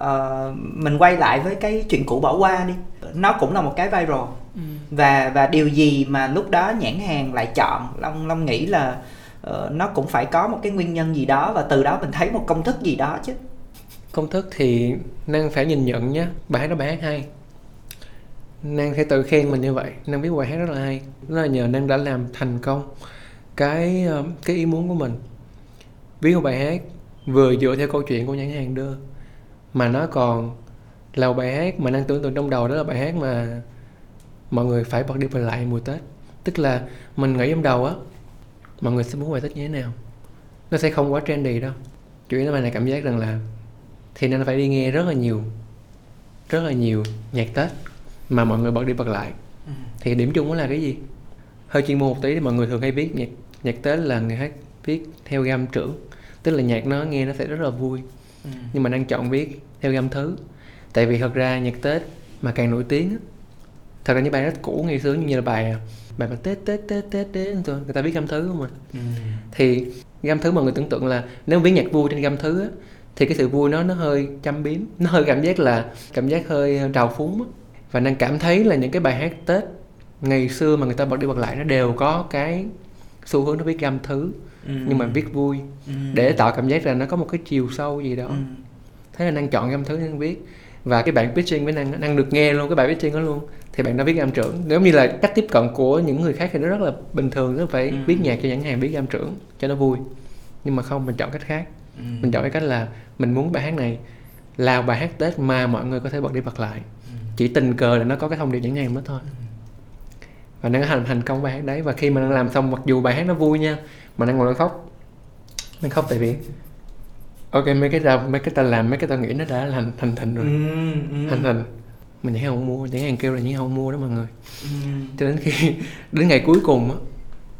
uh, mình quay lại với cái chuyện cũ bỏ qua đi. Nó cũng là một cái viral. Ừ. và và điều gì mà lúc đó nhãn hàng lại chọn? Long long nghĩ là uh, nó cũng phải có một cái nguyên nhân gì đó và từ đó mình thấy một công thức gì đó chứ. Công thức thì năng phải nhìn nhận nhé. Bài hát đó bài hát hay. Năng sẽ tự khen mình như vậy. Năng biết bài hát rất là hay. Đó là nhờ năng đã làm thành công cái ờ, cái ý muốn của mình viết một bài hát vừa dựa theo câu chuyện của nhãn hàng đưa mà nó còn là một bài hát mà năng tưởng tượng trong đầu đó là bài hát mà mọi người phải bật đi bật lại mùa tết. Tức là mình nghĩ trong đầu á mọi người sẽ muốn bài tết như thế nào? Nó sẽ không quá trendy đâu. Chủ yếu là bài này cảm giác rằng là thì nên phải đi nghe rất là nhiều rất là nhiều nhạc tết mà mọi người bật đi bật lại. Ừ. thì điểm chung đó là cái gì? Hơi chuyên môn một tí thì mọi người thường hay viết nhạc nhạc tết là người hát viết theo gam trưởng tức là nhạc nó nghe nó sẽ rất là vui ừ. nhưng mà đang chọn viết theo gam thứ tại vì thật ra nhạc tết mà càng nổi tiếng thật ra những bài rất cũ ngày xưa như là bài bài mà tết tết tết tết tết rồi người ta viết gam thứ không à ừ. thì gam thứ mọi người tưởng tượng là nếu viết nhạc vui trên gam thứ á, thì cái sự vui nó nó hơi chăm biếm nó hơi cảm giác là cảm giác hơi trào phúng á. và đang cảm thấy là những cái bài hát tết ngày xưa mà người ta bật đi bật lại nó đều có cái xu hướng nó viết gam thứ ừ. nhưng mà viết vui ừ. để tạo cảm giác là nó có một cái chiều sâu gì đó ừ. thế là năng chọn gam thứ năng viết và cái bạn pitching với năng năng được nghe luôn cái bài pitching đó luôn thì bạn đã viết gam trưởng nếu như là cách tiếp cận của những người khác thì nó rất là bình thường nó phải ừ. viết nhạc cho nhãn hàng viết gam trưởng cho nó vui nhưng mà không mình chọn cách khác ừ. mình chọn cái cách là mình muốn bài hát này là bài hát tết mà mọi người có thể bật đi bật lại ừ. chỉ tình cờ là nó có cái thông điệp nhãn hàng đó thôi ừ và đang hành thành công bài hát đấy và khi mà đang làm xong mặc dù bài hát nó vui nha mà đang ngồi đang khóc. Đang khóc tại vì? Ok mấy cái ra mấy cái ta làm mấy cái ta nghĩ nó đã thành thành thành rồi. Ừ, ừ. thành thành mình nhảy không mua nhảy hàng kêu là nhảy không mua đó mọi người. Ừ. cho đến khi đến ngày cuối cùng á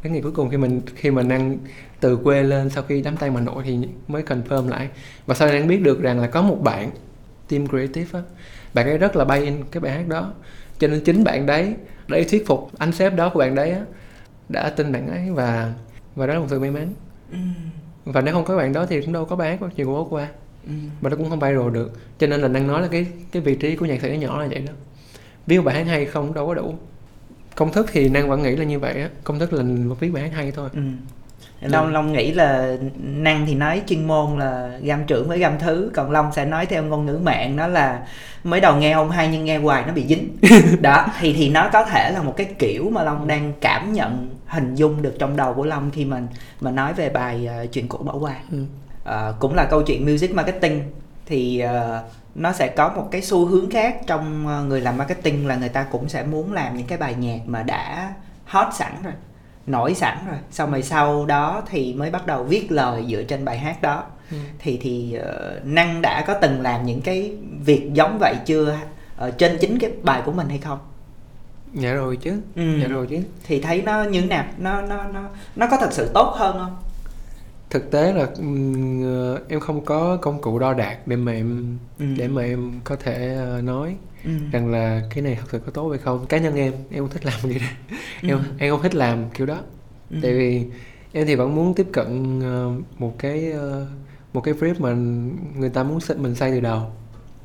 đến ngày cuối cùng khi mình khi mình đang từ quê lên sau khi đám tay mà nội thì mới confirm lại. Và sau này đang biết được rằng là có một bạn team creative á bạn ấy rất là bay in cái bài hát đó. Cho nên chính bạn đấy để thuyết phục anh sếp đó của bạn đấy á đã tin bạn ấy và và đó là một sự may mắn. Ừ. và nếu không có bạn đó thì cũng đâu có bán chuyện của qua. Ừ. mà nó cũng không viral được. Cho nên là đang nói là cái cái vị trí của nhạc sĩ nó nhỏ là vậy đó. Viết bài hát hay không đâu có đủ. Công thức thì năng vẫn nghĩ là như vậy á. Công thức là một viết bài hát hay thôi. Ừ. Long Long nghĩ là năng thì nói chuyên môn là gam trưởng với gam thứ còn Long sẽ nói theo ngôn ngữ mạng đó là mới đầu nghe không hay nhưng nghe hoài nó bị dính. Đó thì thì nó có thể là một cái kiểu mà Long đang cảm nhận hình dung được trong đầu của Long khi mình mà nói về bài uh, chuyện cũ bỏ qua ừ. uh, cũng là câu chuyện music marketing thì uh, nó sẽ có một cái xu hướng khác trong người làm marketing là người ta cũng sẽ muốn làm những cái bài nhạc mà đã hot sẵn rồi nổi sẵn rồi. Xong rồi sau đó thì mới bắt đầu viết lời dựa trên bài hát đó. Ừ. thì thì uh, năng đã có từng làm những cái việc giống vậy chưa? Ở trên chính cái bài của mình hay không? Dạ rồi chứ. Ừ. dạ rồi chứ. Thì thấy nó như thế nào? Nó nó nó nó có thật sự tốt hơn không? Thực tế là uh, em không có công cụ đo đạc để mà em ừ. để mà em có thể uh, nói ừ. rằng là cái này thật sự có tốt hay không cá nhân em em không thích làm gì đó ừ. em em không thích làm kiểu đó ừ. tại vì em thì vẫn muốn tiếp cận uh, một cái uh, một cái brief mà người ta muốn mình xây từ đầu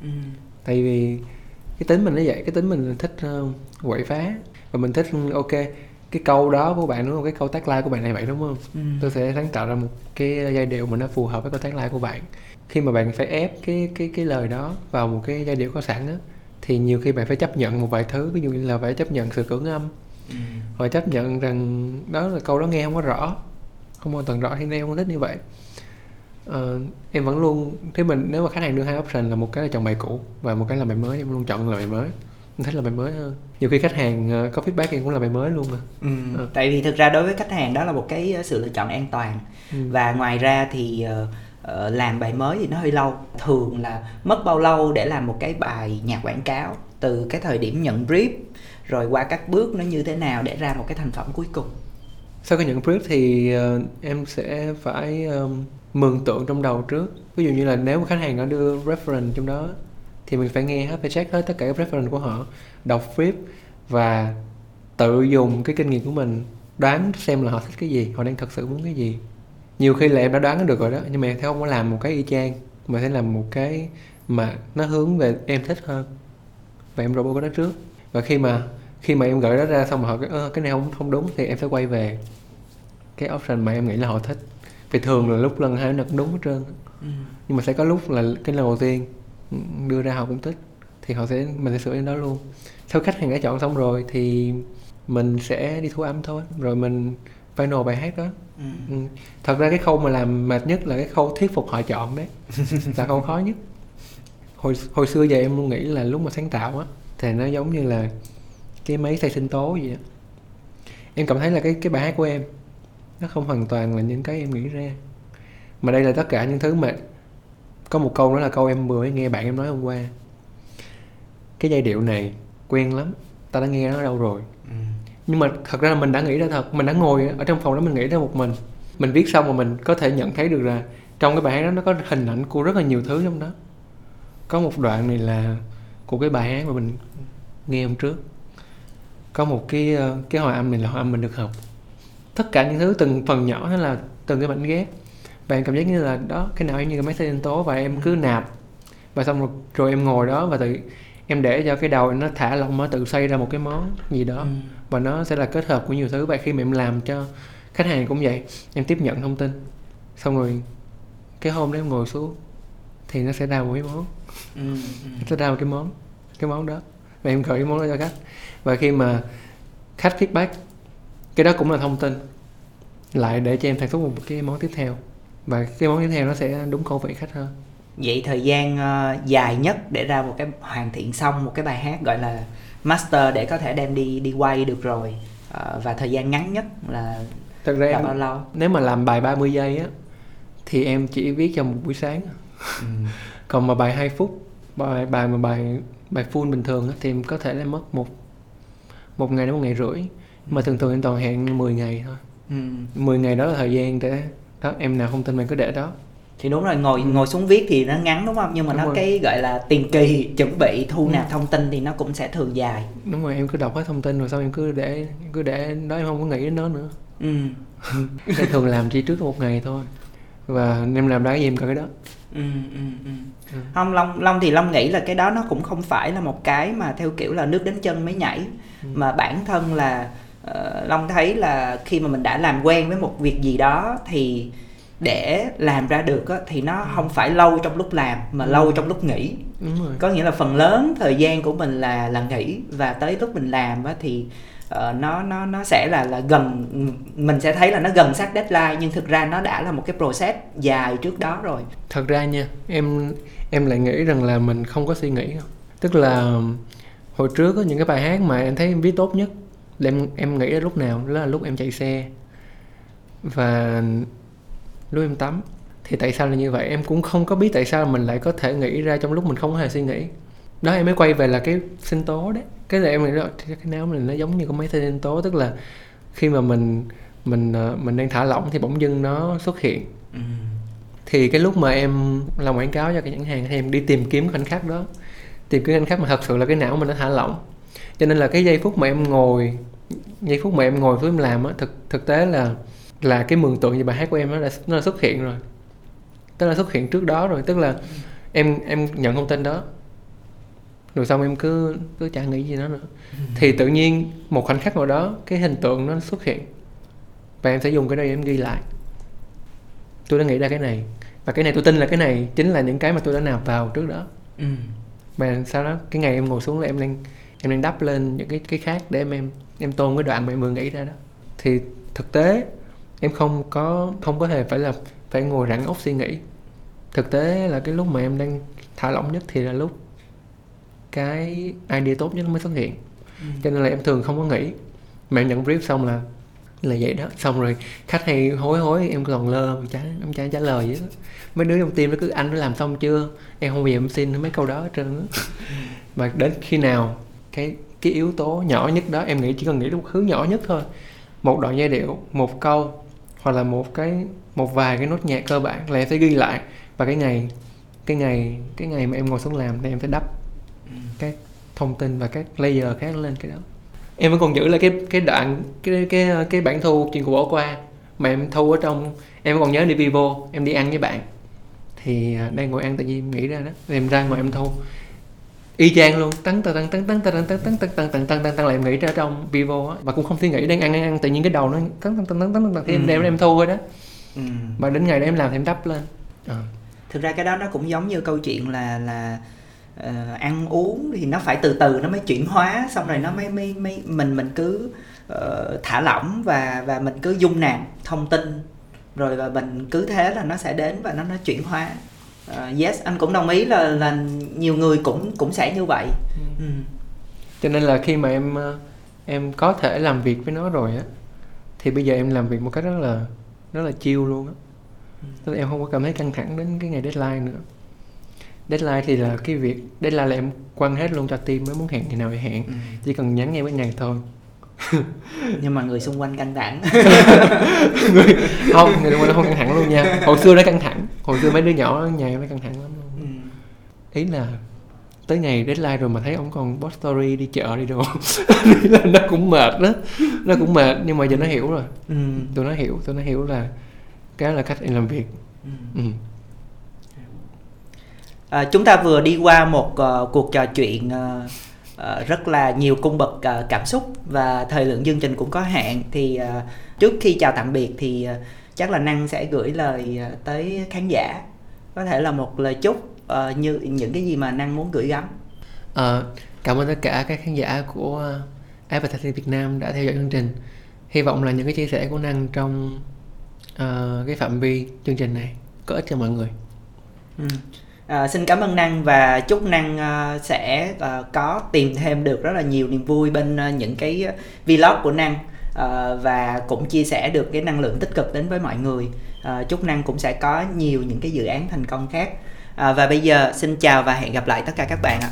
ừ. tại vì cái tính mình nó vậy cái tính mình thích uh, quậy phá và mình thích ok cái câu đó của bạn đúng không cái câu tagline của bạn này vậy đúng không ừ. tôi sẽ sáng tạo ra một cái giai điệu mà nó phù hợp với câu tagline của bạn khi mà bạn phải ép cái cái cái lời đó vào một cái giai điệu có sẵn á thì nhiều khi bạn phải chấp nhận một vài thứ ví dụ như là phải chấp nhận sự cưỡng âm. Ừ. hoặc chấp nhận rằng đó là câu đó nghe không có rõ không hoàn toàn rõ thì em không thích như vậy. Uh, em vẫn luôn thế mình nếu mà khách hàng đưa hai option là một cái là chọn bài cũ và một cái là bài mới em luôn chọn là bài mới. Em thích là bài mới hơn. Nhiều khi khách hàng ờ, có feedback em cũng là bài mới luôn mà ừ, ừ. tại vì thực ra đối với khách hàng đó là một cái sự lựa chọn an toàn. Ừ. và ngoài ra thì uh, uh, làm bài mới thì nó hơi lâu. Thường là mất bao lâu để làm một cái bài nhạc quảng cáo? Từ cái thời điểm nhận brief rồi qua các bước nó như thế nào để ra một cái thành phẩm cuối cùng? Sau khi nhận brief thì uh, em sẽ phải um, mường tượng trong đầu trước. Ví dụ như là nếu khách hàng nó đưa reference trong đó thì mình phải nghe hết phải check hết tất cả các reference của họ đọc brief và tự dùng cái kinh nghiệm của mình đoán xem là họ thích cái gì họ đang thật sự muốn cái gì nhiều khi là em đã đoán được rồi đó nhưng mà em không có làm một cái y chang mà sẽ làm một cái mà nó hướng về em thích hơn. Và em robot cái đó trước. Và khi mà khi mà em gửi đó ra xong mà họ cái, "Ơ, cái này không không đúng thì em sẽ quay về. Cái option mà em nghĩ là họ thích. Vì thường là lúc lần hai nó cũng đúng hết trơn. Ừ. nhưng mà sẽ có lúc là cái lần đầu tiên đưa ra họ cũng thích thì họ sẽ mình sẽ sửa đến đó luôn. Sau khách hàng đã chọn xong rồi thì mình sẽ đi thu âm thôi. Rồi mình final bài hát đó. Ừ. ừ. thật ra cái khâu mà làm mệt nhất là cái khâu thuyết phục họ chọn đấy. Là khâu khó nhất. Hồi hồi xưa giờ em luôn nghĩ là lúc mà sáng tạo á thì nó giống như là cái máy xay sinh tố vậy á. Em cảm thấy là cái cái bài hát của em nó không hoàn toàn là những cái em nghĩ ra. Mà đây là tất cả những thứ mà có một câu đó là câu em vừa mới nghe bạn em nói hôm qua. Cái giai điệu này quen lắm ta đã nghe nó ở đâu rồi? Ừ nhưng mà thật ra là mình đã nghĩ ra thật. Mình đã ngồi ở trong phòng đó mình nghĩ ra một mình. Mình viết xong mà mình có thể nhận thấy được là trong cái bài hát đó nó có hình ảnh của rất là nhiều thứ trong đó. Có một đoạn này là của cái bài hát mà mình nghe hôm trước. Có một cái ờ, cái hòa âm này là hòa âm mình được học. Tất cả những thứ từng phần nhỏ hay là từng cái mảnh ghép. Và em cảm giác như là đó cái nào em như cái máy xay nhân tố và em cứ nạp. Và xong rồi, rồi em ngồi đó và tự em để cho cái đầu nó thả lỏng nó tự xây ra một cái món gì đó. Ừ và nó sẽ là kết hợp của nhiều thứ. Và khi mà em làm cho khách hàng cũng vậy em tiếp nhận thông tin xong rồi cái hôm đó em ngồi xuống thì nó sẽ ra một cái món. Ừ. Ừ. nó sẽ ra một cái món cái món đó. Và em gửi cái món đó cho khách. Và khi mà khách feedback cái đó cũng là thông tin lại để cho em sản xuất một cái món tiếp theo. Và cái món tiếp theo nó sẽ đúng khẩu vị khách hơn. Vậy thời gian ờ, dài nhất để ra một cái hoàn thiện xong một cái bài hát gọi là master để có thể đem đi đi quay được rồi. Ờ, và thời gian ngắn nhất là thật ra là em bao lâu? nếu mà làm bài 30 giây á thì em chỉ viết trong một buổi sáng. Ừ. còn mà bài 2 phút bài bài mà bài bài full bình thường á, thì em có thể là mất một một ngày đến một ngày rưỡi. Mà thường thường em toàn hẹn 10 ngày thôi. Ừ. 10 ngày đó là thời gian để đó em nào không tin mình cứ để đó thì đúng rồi ngồi ngồi xuống viết thì nó ngắn đúng không nhưng mà Đúng nó rồi. cái gọi là tiền kỳ chuẩn bị thu Ừ. nạp thông tin thì nó cũng sẽ thường dài đúng rồi em cứ đọc hết thông tin rồi xong em cứ để cứ để đó em không có nghĩ đến nó nữa ừ. em thường làm chỉ trước một ngày thôi và em làm đó gì em coi cái đó Ừ, ừ, ừ. Ừ. không long long thì long nghĩ là cái đó nó cũng không phải là một cái mà theo kiểu là nước đến chân mới nhảy Ừ. mà bản thân là ờ, long thấy là khi mà mình đã làm quen với một việc gì đó thì để làm ra được á, thì nó không phải lâu trong lúc làm mà Ừ. lâu trong lúc nghỉ. Đúng rồi. Có nghĩa là phần lớn thời gian của mình là là nghỉ và tới lúc mình làm á, thì ờ, nó nó nó sẽ là là gần mình sẽ thấy là nó gần sát deadline nhưng thực ra nó đã là một cái process dài trước đó rồi. Thật ra nha em em lại nghĩ rằng là mình không có suy nghĩ đâu. tức là hồi trước có những cái bài hát mà em thấy em viết tốt nhất em em nghĩ là lúc nào đó là lúc em chạy xe. Và lúc em tắm. Thì tại sao là như vậy? Em cũng không có biết tại sao mình lại có thể nghĩ ra trong lúc mình không hề suy nghĩ. Đó em mới quay về là cái sinh tố đấy. Cái này em nghĩ là cái não mình nó giống như con máy sinh tố. Tức là khi mà mình mình ờ, mình đang thả lỏng thì bỗng dưng nó xuất hiện. Ừ. thì cái lúc mà em làm quảng cáo cho cái nhãn hàng thì em đi tìm kiếm khoảnh khắc đó. Tìm kiếm khoảnh khắc mà thật sự là cái não mình nó thả lỏng. Cho nên là cái giây phút mà em ngồi giây phút mà em ngồi với em làm á thực thực tế là là cái mường tượng về bài hát của em nó đã nó đã xuất hiện rồi. Tức là xuất hiện trước đó rồi tức là em em nhận thông tin đó. Rồi xong em cứ cứ chẳng nghĩ gì đó nữa. Thì tự nhiên một khoảnh khắc nào đó cái hình tượng nó xuất hiện. Và em sẽ dùng cái đó để em ghi lại. Tôi đã nghĩ ra cái này. Và cái này tôi tin là cái này chính là những cái mà tôi đã nạp vào trước đó. Ừ. và sau đó cái ngày em ngồi xuống là em đang em đang đắp lên những cái cái khác để em em em tôn cái đoạn mà em vừa nghĩ ra đó. Thì thực tế em không có không có hề phải là phải ngồi rặn ốc suy nghĩ. Thực tế là cái lúc mà em đang thả lỏng nhất thì là lúc cái idea tốt nhất nó mới xuất hiện. Ừ. cho nên là em thường không có nghĩ. Mà em nhận brief xong là là vậy đó. Xong rồi khách hay hối hối em còn lơ em chả em chả trả lời vậy đó. mấy đứa trong team nó cứ anh nó làm xong chưa? Em không bao giờ em xin mấy câu đó hết trơn á. Và đến khi nào cái cái yếu tố nhỏ nhất đó em nghĩ chỉ cần nghĩ đến một thứ nhỏ nhất thôi. Một đoạn giai điệu một câu hoặc là một cái, một vài cái nốt nhạc cơ bản là em sẽ ghi lại. Và cái ngày cái ngày cái ngày mà em ngồi xuống làm thì em sẽ đắp các thông tin và các layer khác lên cái đó. Em vẫn còn giữ lại cái cái đoạn, cái cái cái bản thu chuyện của bỏ qua mà em thu ở trong, em vẫn còn nhớ đi vivo, em đi ăn với bạn. Thì à, đang ngồi ăn tự nhiên nghĩ ra đó, em ra ngoài em thu y chang luôn tấn tấn tấn tấn tấn tấn tấn tấn tấn tấn tấn tấn tấn tấn lại em nghĩ ra trong vivo á và cũng không suy nghĩ đang ăn ăn ăn tự nhiên cái đầu nó tấn tấn tấn tấn tấn tấn thì em đem em thu rồi đó ừ. và đến ngày đó em làm thì em đắp lên à. thực ra cái đó nó cũng giống như câu chuyện là là uh, ăn uống thì nó phải từ từ nó mới chuyển hóa xong rồi nó mới mới, mới mình mình cứ uh, thả lỏng và và mình cứ dung nạp thông tin rồi và mình cứ thế là nó sẽ đến và nó nó chuyển hóa uh, yes anh cũng đồng ý là là nhiều người cũng cũng sẽ như vậy ừ. Ừ. cho nên là khi mà em em có thể làm việc với nó rồi á thì bây giờ em làm việc một cách rất là rất là chill luôn á tức là em không có cảm thấy căng thẳng đến cái ngày deadline nữa deadline thì là cái việc deadline là em quăng hết luôn cho team mới muốn hẹn ngày nào thì hẹn ừ. chỉ cần nhắn nghe với nhạc thôi nhưng mà người xung quanh căng thẳng người, không người xung quanh không căng thẳng luôn nha hồi xưa nó căng thẳng hồi xưa mấy đứa nhỏ ở nhà nó căng thẳng lắm luôn ừ. ý là tới ngày deadline rồi mà thấy ông còn post story đi chợ đi đồ là nó cũng mệt đó nó cũng mệt nhưng mà giờ nó hiểu rồi ừ. tụi nó hiểu tụi nó hiểu là cái là cách em làm việc ừ. Ừ. À, chúng ta vừa đi qua một uh, cuộc trò chuyện uh, uh, rất là nhiều cung bậc uh, cảm xúc và thời lượng chương trình cũng có hạn. Thì uh, trước khi chào tạm biệt thì uh, chắc là năng sẽ gửi lời uh, tới khán giả. Có thể là một lời chúc uh, như những cái gì mà năng muốn gửi gắm. Uh, cảm ơn tất cả các khán giả của Advertising Việt Nam đã theo dõi chương trình. Hy vọng là những cái chia sẻ của năng trong uh, cái phạm vi chương trình này có ích cho mọi người. Ừ. À, xin cảm ơn Năng và chúc Năng uh, sẽ uh, có tìm thêm được rất là nhiều niềm vui bên uh, những cái vlog của Năng uh, và cũng chia sẻ được cái năng lượng tích cực đến với mọi người. Uh, chúc Năng cũng sẽ có nhiều những cái dự án thành công khác. Uh, và bây giờ xin chào và hẹn gặp lại tất cả các bạn ạ.